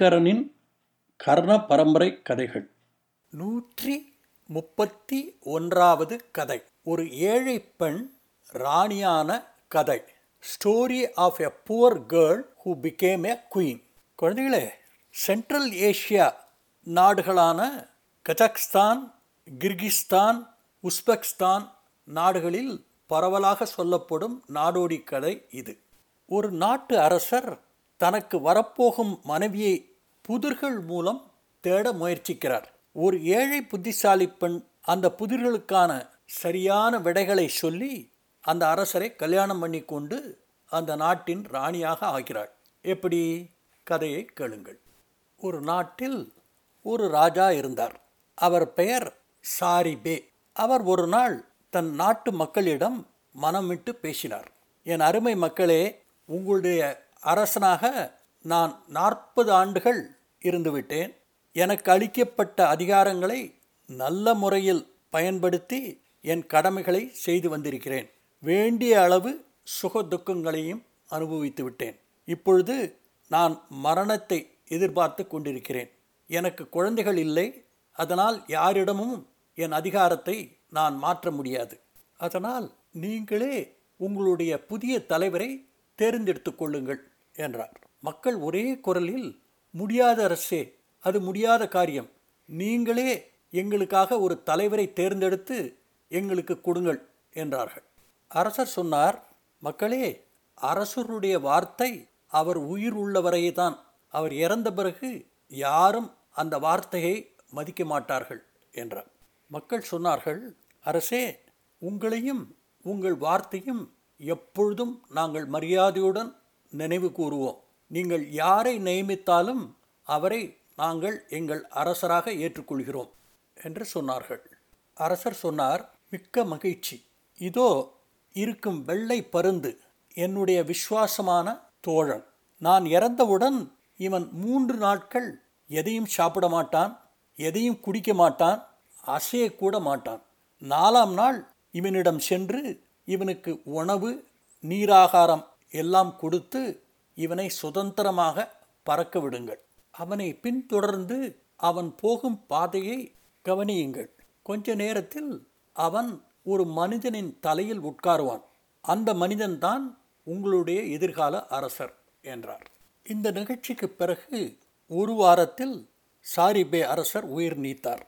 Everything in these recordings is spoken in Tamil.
ஐங்கரனின் கர்ண பரம்பரை கதைகள். நூற்றி முப்பத்தி ஒன்றாவது கதை. ஒரு ஏழை பெண் ராணியான கதை. Story of a poor girl who became a queen குழந்தைகளே சென்ட்ரல் ஏஷியா நாடுகளான கஜகஸ்தான் கிர்கிஸ்தான் உஸ்பெக்ஸ்தான் நாடுகளில் பரவலாக சொல்லப்படும் நாடோடி கதை இது. ஒரு நாட்டு அரசர் தனக்கு வரப்போகும் மனைவியை புதிர்கள் மூலம் தேட முயற்சிக்கிறார். ஒரு ஏழை புத்திசாலி பெண் அந்த புதிர்களுக்கான சரியான விடைகளை சொல்லி அந்த அரசரை கல்யாணம் பண்ணி கொண்டு அந்த நாட்டின் ராணியாக ஆகிறாள். எப்படி? கதையை கேளுங்கள். ஒரு நாட்டில் ஒரு ராஜா இருந்தார். அவர் பெயர் சாரிபே. அவர் ஒரு நாள் தன் நாட்டு மக்களிடம் மனமிட்டு பேசினார். என் அருமை மக்களே உங்களுடைய அரசனாக நான் நாற்பது ஆண்டுகள் இருந்துவிட்டேன். எனக்கு அளிக்கப்பட்ட அதிகாரங்களை நல்ல முறையில் பயன்படுத்தி என் கடமைகளை செய்து வந்திருக்கிறேன். வேண்டிய அளவு சுக துக்கங்களையும் அனுபவித்து விட்டேன். இப்பொழுது நான் மரணத்தை எதிர்பார்த்து கொண்டிருக்கிறேன். எனக்கு குழந்தைகள் இல்லை. அதனால் யாரிடமும் என் அதிகாரத்தை நான் மாற்ற முடியாது. அதனால் நீங்களே உங்களுடைய புதிய தலைவரை தேர்ந்தெடுத்து கொள்ளுங்கள் என்றார். மக்கள் ஒரே குரலில் முடியாத அரசே அது முடியாத காரியம். நீங்களே எங்களுக்காக ஒரு தலைவரை தேர்ந்தெடுத்து எங்களுக்கு கொடுங்கள் என்றார்கள். அரசர் சொன்னார் மக்களே அரசருடைய வார்த்தை அவர் உயிர் உள்ளவரையே தான் அவர் இறந்த பிறகு யாரும் அந்த வார்த்தையை மதிக்க மாட்டார்கள் என்றார். மக்கள் சொன்னார்கள் அரசே உங்களையும் உங்கள் வார்த்தையும் எப்பொழுதும் நாங்கள் மரியாதையுடன் நினைவு கூறுவோம். நீங்கள் யாரை நியமித்தாலும் அவரை நாங்கள் எங்கள் அரசராக ஏற்றுக்கொள்கிறோம் என்று சொன்னார்கள். அரசர் சொன்னார் மிக்க மகிழ்ச்சி. இதோ இருக்கும் வெள்ளை பருந்து என்னுடைய விசுவாசமான தோழன். நான் இறந்தவுடன் இவன் மூன்று நாட்கள் எதையும் சாப்பிட மாட்டான் எதையும் குடிக்க மாட்டான் அசையக்கூட மாட்டான். நாலாம் நாள் இவனிடம் சென்று இவனுக்கு உணவு நீராகாரம் எல்லாம் கொடுத்து இவனை சுதந்திரமாக பறக்க விடுங்கள். அவனை பின்தொடர்ந்து அவன் போகும் பாதையை கவனியுங்கள். கொஞ்ச நேரத்தில் அவன் ஒரு மனிதனின் தலையில் உட்காருவான். அந்த மனிதன்தான் உங்களுடைய எதிர்கால அரசர் என்றார். இந்த நிகழ்ச்சிக்கு பிறகு ஒரு வாரத்தில் சாரிபே அரசர் உயிர் நீத்தார்.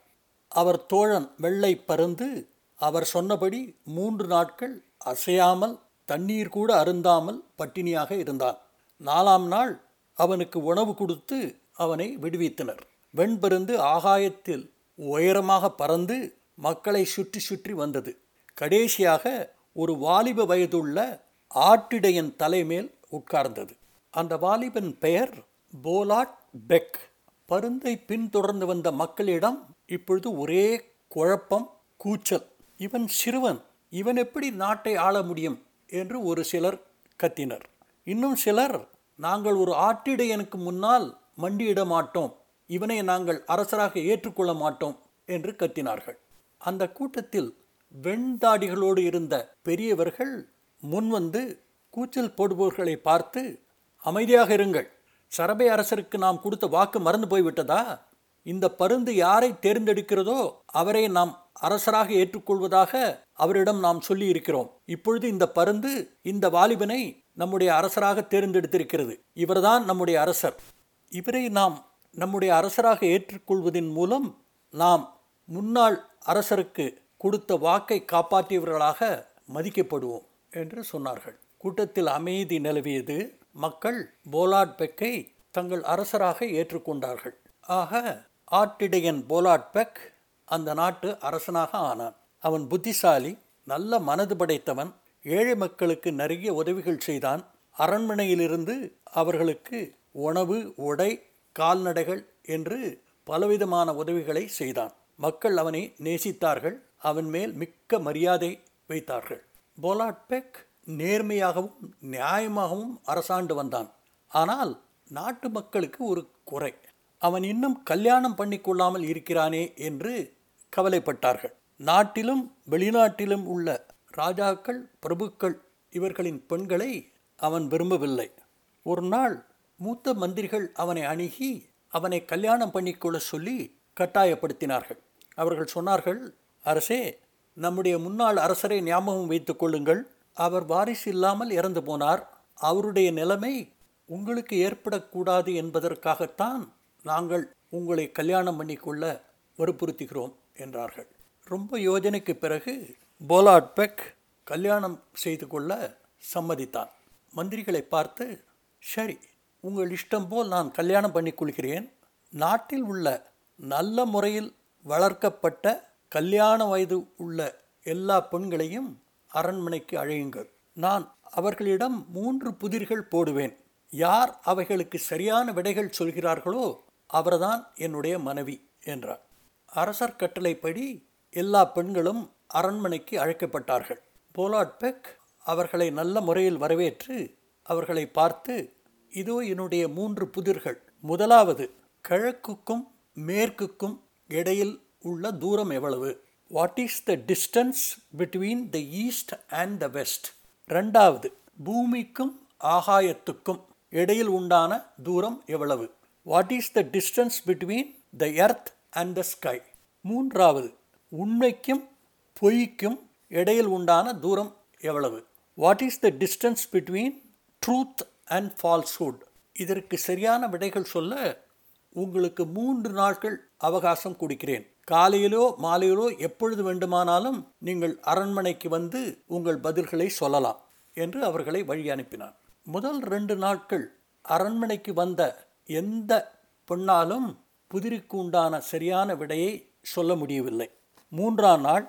அவர் தோழன் வெள்ளை பருந்து அவர் சொன்னபடி மூன்று நாட்கள் அசையாமல் தண்ணீர் கூட அருந்தாமல் பட்டினியாக இருந்தான். நாலாம் நாள் அவனுக்கு உணவு கொடுத்து அவனை விடுவித்தனர். வெண்பருந்து ஆகாயத்தில் உயரமாக பறந்து மக்களை சுற்றி சுற்றி வந்தது. கடைசியாக ஒரு வாலிப வயதுள்ள ஆட்டிடையன் தலைமேல் உட்கார்ந்தது. அந்த வாலிபன் பெயர் போலாட் பெக். பருந்தை பின்தொடர்ந்து வந்த மக்களிடம் இப்பொழுது ஒரே குழப்பம் கூச்சல். இவன் சிறுவன் இவன் எப்படி நாட்டை ஆள முடியும்? என்று ஒரு சிலர் கத்தினர். இன்னும் சிலர் நாங்கள் ஒரு ஆட்டிடையனுக்கு முன்னால் மண்டியிட மாட்டோம் இவனை நாங்கள் அரசராக ஏற்றுக்கொள்ள மாட்டோம் என்று கத்தினார்கள். அந்த கூட்டத்தில் வெண்தாடிகளோடு இருந்த பெரியவர்கள் முன்வந்து கூச்சல் போடுபவர்களை பார்த்து அமைதியாக இருங்கள். சரபை அரசருக்கு நாம் கொடுத்த வாக்கு மறந்து போய்விட்டதா? இந்த பருந்து யாரை தேர்ந்தெடுக்கிறதோ அவரை நாம் அரசராக ஏற்றுக்கொள்வதாக அவரிடம் நாம் சொல்லி இருக்கிறோம் இப்பொழுது இந்த பருந்து இந்த வாலிபனை நம்முடைய அரசராக தேர்ந்தெடுத்திருக்கிறது. இவர்தான் நம்முடைய அரசர். இவரை நாம் நம்முடைய அரசராக ஏற்றுக்கொள்வதன் மூலம் நாம் முன்னாள் அரசருக்கு கொடுத்த வாக்கை காப்பாற்றியவர்களாக மதிக்கப்படுவோம் என்று சொன்னார்கள். கூட்டத்தில் அமைதி நிலவியது. மக்கள் போலாட் பெக்கை தங்கள் அரசராக ஏற்றுக்கொண்டார்கள். ஆக ஆட்டிடையன் போலாட் பெக் அந்த நாட்டு அரசனாக ஆனான். அவன் புத்திசாலி நல்ல மனது படைத்தவன் ஏழை மக்களுக்கு நிறைய உதவிகள் செய்தான். அரண்மனையிலிருந்து அவர்களுக்கு உணவு உடை கால்நடைகள் என்று பலவிதமான உதவிகளை செய்தான். மக்கள் அவனை நேசித்தார்கள். அவன் மேல் மிக்க மரியாதை வைத்தார்கள். போலாட் பெக் நேர்மையாகவும் நியாயமாகவும் அரசாண்டு வந்தான். ஆனால் நாட்டு மக்களுக்கு ஒரு குறை. அவன் இன்னும் கல்யாணம் பண்ணிக்கொள்ளாமல் இருக்கிறானே என்று கவலைப்பட்டார்கள். நாட்டிலும் வெளிநாட்டிலும் உள்ள ராஜாக்கள் பிரபுக்கள் இவர்களின் பெண்களை அவன் விரும்பவில்லை. ஒரு நாள் மூத்த மந்திரிகள் அவனை அணுகி அவனை கல்யாணம் பண்ணிக்கொள்ள சொல்லி கட்டாயப்படுத்தினார்கள். அவர்கள் சொன்னார்கள் அரசே நம்முடைய முன்னாள் அரசரை ஞாபகம் வைத்துக் கொள்ளுங்கள். அவர் வாரிசு இல்லாமல் இறந்து போனார். அவருடைய நிலைமை உங்களுக்கு ஏற்படக்கூடாது என்பதற்காகத்தான் நாங்கள் உங்களை கல்யாணம் பண்ணிக்கொள்ள வற்புறுத்துகிறோம் என்றார்கள். ரொம்ப யோஜனைக்கு பிறகு போலாட் பெக் கல்யாணம் செய்து கொள்ள சம்மதித்தான் மந்திரிகளை பார்த்து சரி உங்கள் இஷ்டம் போல் நான் கல்யாணம் பண்ணி கொள்கிறேன். நாட்டில் உள்ள நல்ல முறையில் வளர்க்கப்பட்ட கல்யாண வயது உள்ள எல்லா பெண்களையும் அரண்மனைக்கு அழையுங்கள். நான் அவர்களிடம் மூன்று புதிர்கள் போடுவேன். யார் அவைகளுக்கு சரியான விடைகள் சொல்கிறார்களோ அவர்தான் என்னுடைய மனைவி என்றார். அரசர் கட்டளைப்படி எல்லா பெண்களும் அரண்மனைக்கு அழைக்கப்பட்டார்கள். போலாட் பெக் அவர்களை நல்ல முறையில் வரவேற்று அவர்களை பார்த்து இதோ என்னுடைய மூன்று புதிர்கள். முதலாவது கிழக்குக்கும் மேற்குக்கும் இடையில் உள்ள தூரம் எவ்வளவு? What is the distance between the east and the west ரெண்டாவது பூமிக்கும் ஆகாயத்துக்கும் இடையில் உண்டான தூரம் எவ்வளவு? What is the distance between the earth and the sky மூன்றாவது உண்மைக்கும் பொய்க்கும் இடையில் உண்டான தூரம் எவ்வளவு? What is the distance between truth and falsehood இதற்கு சரியான விடைகள் சொல்ல உங்களுக்கு மூன்று நாட்கள் அவகாசம் கொடுக்கிறேன். காலையிலோ மாலையிலோ எப்பொழுது வேண்டுமானாலும் நீங்கள் அரண்மனைக்கு வந்து உங்கள் பதில்களை சொல்லலாம் என்று அவர்களை வழி அனுப்பினார் முதல் ரெண்டு நாட்கள் அரண்மனைக்கு வந்த எந்த பெண்ணாலும் புதிருக்கு உண்டான சரியான விடையை சொல்ல முடியவில்லை. மூன்றாம் நாள்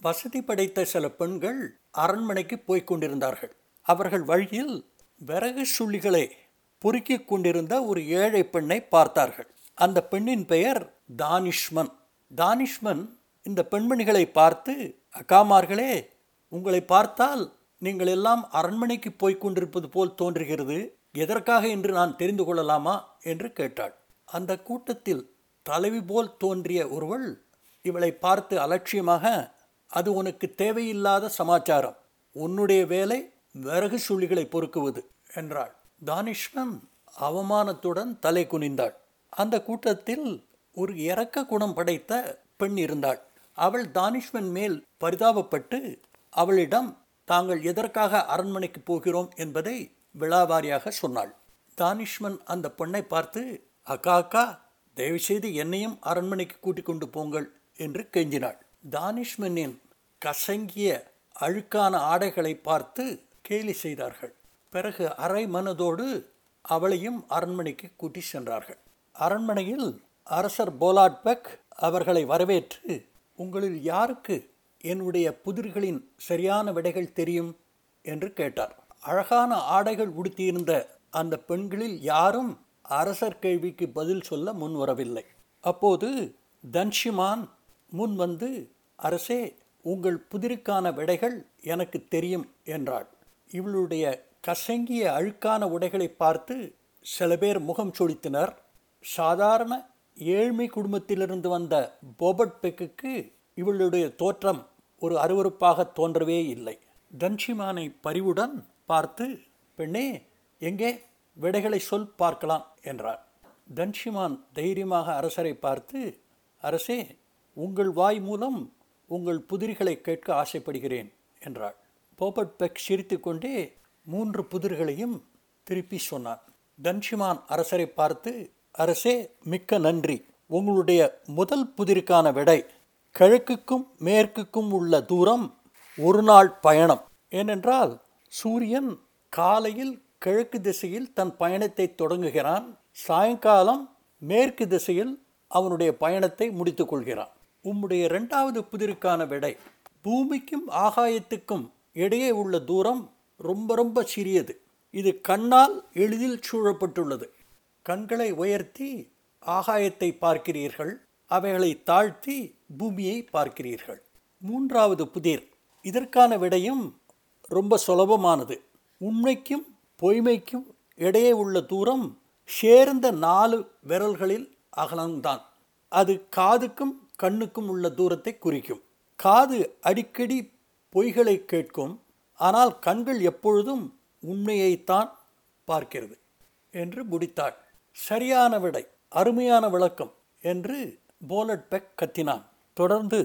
வசதி படைத்த சில பெண்கள் அரண்மனைக்கு போய்க் கொண்டிருந்தார்கள். அவர்கள் வழியில் விறகு சுள்ளிகளை பொறுக்கிக் கொண்டிருந்த ஒரு ஏழை பெண்ணை பார்த்தார்கள். அந்த பெண்ணின் பெயர் தானிஷ்மன். தானிஷ்மன் இந்த பெண்மணிகளை பார்த்து அக்காமார்களே உங்களை பார்த்தால் நீங்கள் எல்லாம் அரண்மனைக்கு போய்க் கொண்டிருப்பது போல் தோன்றுகிறது. எதற்காக என்று நான் தெரிந்து கொள்ளலாமா? என்று கேட்டாள். அந்த கூட்டத்தில் தலைவி போல் தோன்றிய ஒருவள் இவளை பார்த்து அலட்சியமாக அது உனக்கு தேவையில்லாத சமாச்சாரம். உன்னுடைய வேலை விறகு சுழிகளை பொறுக்குவது என்றாள். தானிஷ்மன் அவமானத்துடன் தலை குனிந்தாள். அந்த கூட்டத்தில் ஒரு இரக்க குணம் படைத்த பெண் இருந்தாள். அவள் தானிஷ்மன் மேல் பரிதாபப்பட்டு அவளிடம் தாங்கள் எதற்காக அரண்மனைக்கு போகிறோம்? என்பதை விழாவாரியாக சொன்னாள். தானிஷ்மன் அந்த பெண்ணை பார்த்து அக்கா அக்கா தயவுசெய்து என்னையும் அரண்மனைக்கு கூட்டிக் கொண்டு போங்கள் என்று கெஞ்சினாள். தானிஷ்மனின் கசங்கிய அழுக்கான ஆடைகளை பார்த்து கேலி செய்தார்கள். பிறகு அரை மனதோடு அவளையும் அரண்மனைக்கு கூட்டி சென்றார்கள். அரண்மனையில் அரசர் போலாட் பெக் அவர்களை வரவேற்று உங்களில் யாருக்கு என்னுடைய புதிர்களின் சரியான விடைகள் தெரியும்? என்று கேட்டார். அழகான ஆடைகள் உடுத்தியிருந்த அந்த பெண்களில் யாரும் அரசர் கேள்விக்கு பதில் சொல்ல முன்வரவில்லை. அப்போது தன்ஷிமான் முன் வந்து அரசே உங்கள் புதிருக்கான விடைகள் எனக்கு தெரியும் என்றாள். இவளுடைய கசங்கிய அழுக்கான உடைகளை பார்த்து சில பேர் முகம் சொலித்தனர் சாதாரண ஏழ்மை குடும்பத்திலிருந்து வந்த போபட் பெக்குக்கு இவளுடைய தோற்றம் ஒரு அருவறுப்பாக தோன்றவே இல்லை. தன்ஷிமானை பரிவுடன் பார்த்து பெண்ணே எங்கே? விடைகளை சொல் பார்க்கலாம் என்றார். தன்ஷிமான் தைரியமாக அரசரை பார்த்து அரசே உங்கள் வாய் மூலம் உங்கள் புதிர்களை கேட்க ஆசைப்படுகிறேன் என்றாள். போபட் பெக் சிரித்து கொண்டே மூன்று புதிர்களையும் திருப்பி சொன்னான். தன்ஷிமான் அரசரை பார்த்து அரசே மிக்க நன்றி. உங்களுடைய முதல் புதிருக்கான விடை கிழக்குக்கும் மேற்குக்கும் உள்ள தூரம் ஒரு நாள் பயணம். ஏனென்றால் சூரியன் காலையில் கிழக்கு திசையில் தன் பயணத்தை தொடங்குகிறான். சாயங்காலம் மேற்கு திசையில் அவனுடைய பயணத்தை முடித்துக்கொள்கிறான் உம்முடைய ரெண்டாவது புதிருக்கான விடை. பூமிக்கும் ஆகாயத்துக்கும் இடையே உள்ள தூரம் ரொம்ப ரொம்ப சிறியது. இது கண்ணால் எளிதில் சூழப்பட்டுள்ளது. கண்களை உயர்த்தி ஆகாயத்தை பார்க்கிறீர்கள். அவைகளை தாழ்த்தி பூமியை பார்க்கிறீர்கள். மூன்றாவது புதிர். இதற்கான விடையும் ரொம்ப சுலபமானது. உண்மைக்கும் பொய்மைக்கும் இடையே உள்ள தூரம் சேர்ந்த நாலு விரல்களில் அகலம்தான். அது காதுக்கும் கண்ணுக்கும் உள்ள தூரத்தை குறிக்கும். காது அடிக்கடி பொய்களை கேட்கும். ஆனால் கண்கள் எப்பொழுதும் உண்மையைத்தான் பார்க்கிறது என்று முடித்தாள். சரியான விடை அருமையான விளக்கம் என்று போலட் பெக் கத்தினான். தொடர்ந்து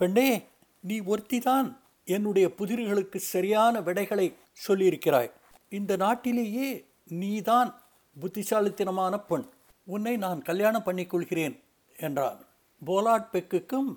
பெண்ணே நீ ஒருத்திதான் என்னுடைய புதிர்களுக்கு சரியான விடைகளை சொல்லியிருக்கிறாய். இந்த நாட்டிலேயே நீதான் புத்திசாலித்தனமான பெண். உன்னை நான் கல்யாணம் பண்ணிக்கொள்கிறேன் என்றான். போலாட் பெக்குக்கும்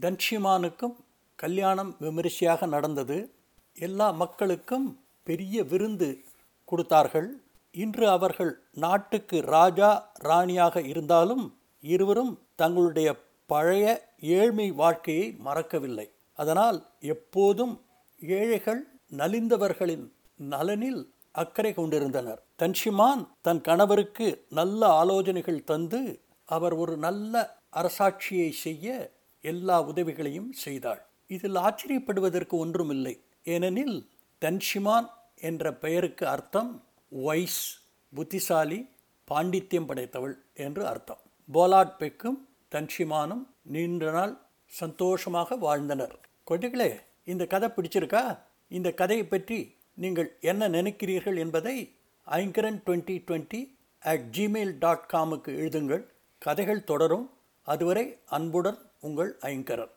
தன்ஷிமானுக்கும் கல்யாணம் விமரிசையாக நடந்தது. எல்லா மக்களுக்கும் பெரிய விருந்து கொடுத்தார்கள். இன்று அவர்கள் நாட்டுக்கு ராஜா ராணியாக இருந்தாலும் இருவரும் தங்களுடைய பழைய ஏழ்மை வாழ்க்கையை மறக்கவில்லை. அதனால் எப்போதும் ஏழைகள் நலிந்தவர்களின் நலனில் அக்கறை கொண்டிருந்தனர். தன்ஷிமான் தன் கணவருக்கு நல்ல ஆலோசனைகள் தந்து அவர் ஒரு நல்ல அரசாட்சியை செய்ய எல்லா உதவிகளையும் செய்தாள். இதில் ஆச்சரியப்படுவதற்கு ஒன்றுமில்லை. ஏனெனில் தன்ஷிமான் என்ற பெயருக்கு அர்த்தம் வைஸ் புத்திசாலி பாண்டித்யம் படைத்தவள் என்று அர்த்தம். போலாட் பெக்கும் தன்ஷிமானும் நீண்ட நாள் சந்தோஷமாக வாழ்ந்தனர். கொட்டிகளே இந்த கதை பிடிச்சிருக்கா? இந்த கதையை பற்றி நீங்கள் என்ன நினைக்கிறீர்கள் என்பதை Aingaran twenty twenty at Gmail dot காமுக்கு எழுதுங்கள். கதைகள் தொடரும். அதுவரை அன்புடன் உங்கள் ஐங்கரர்.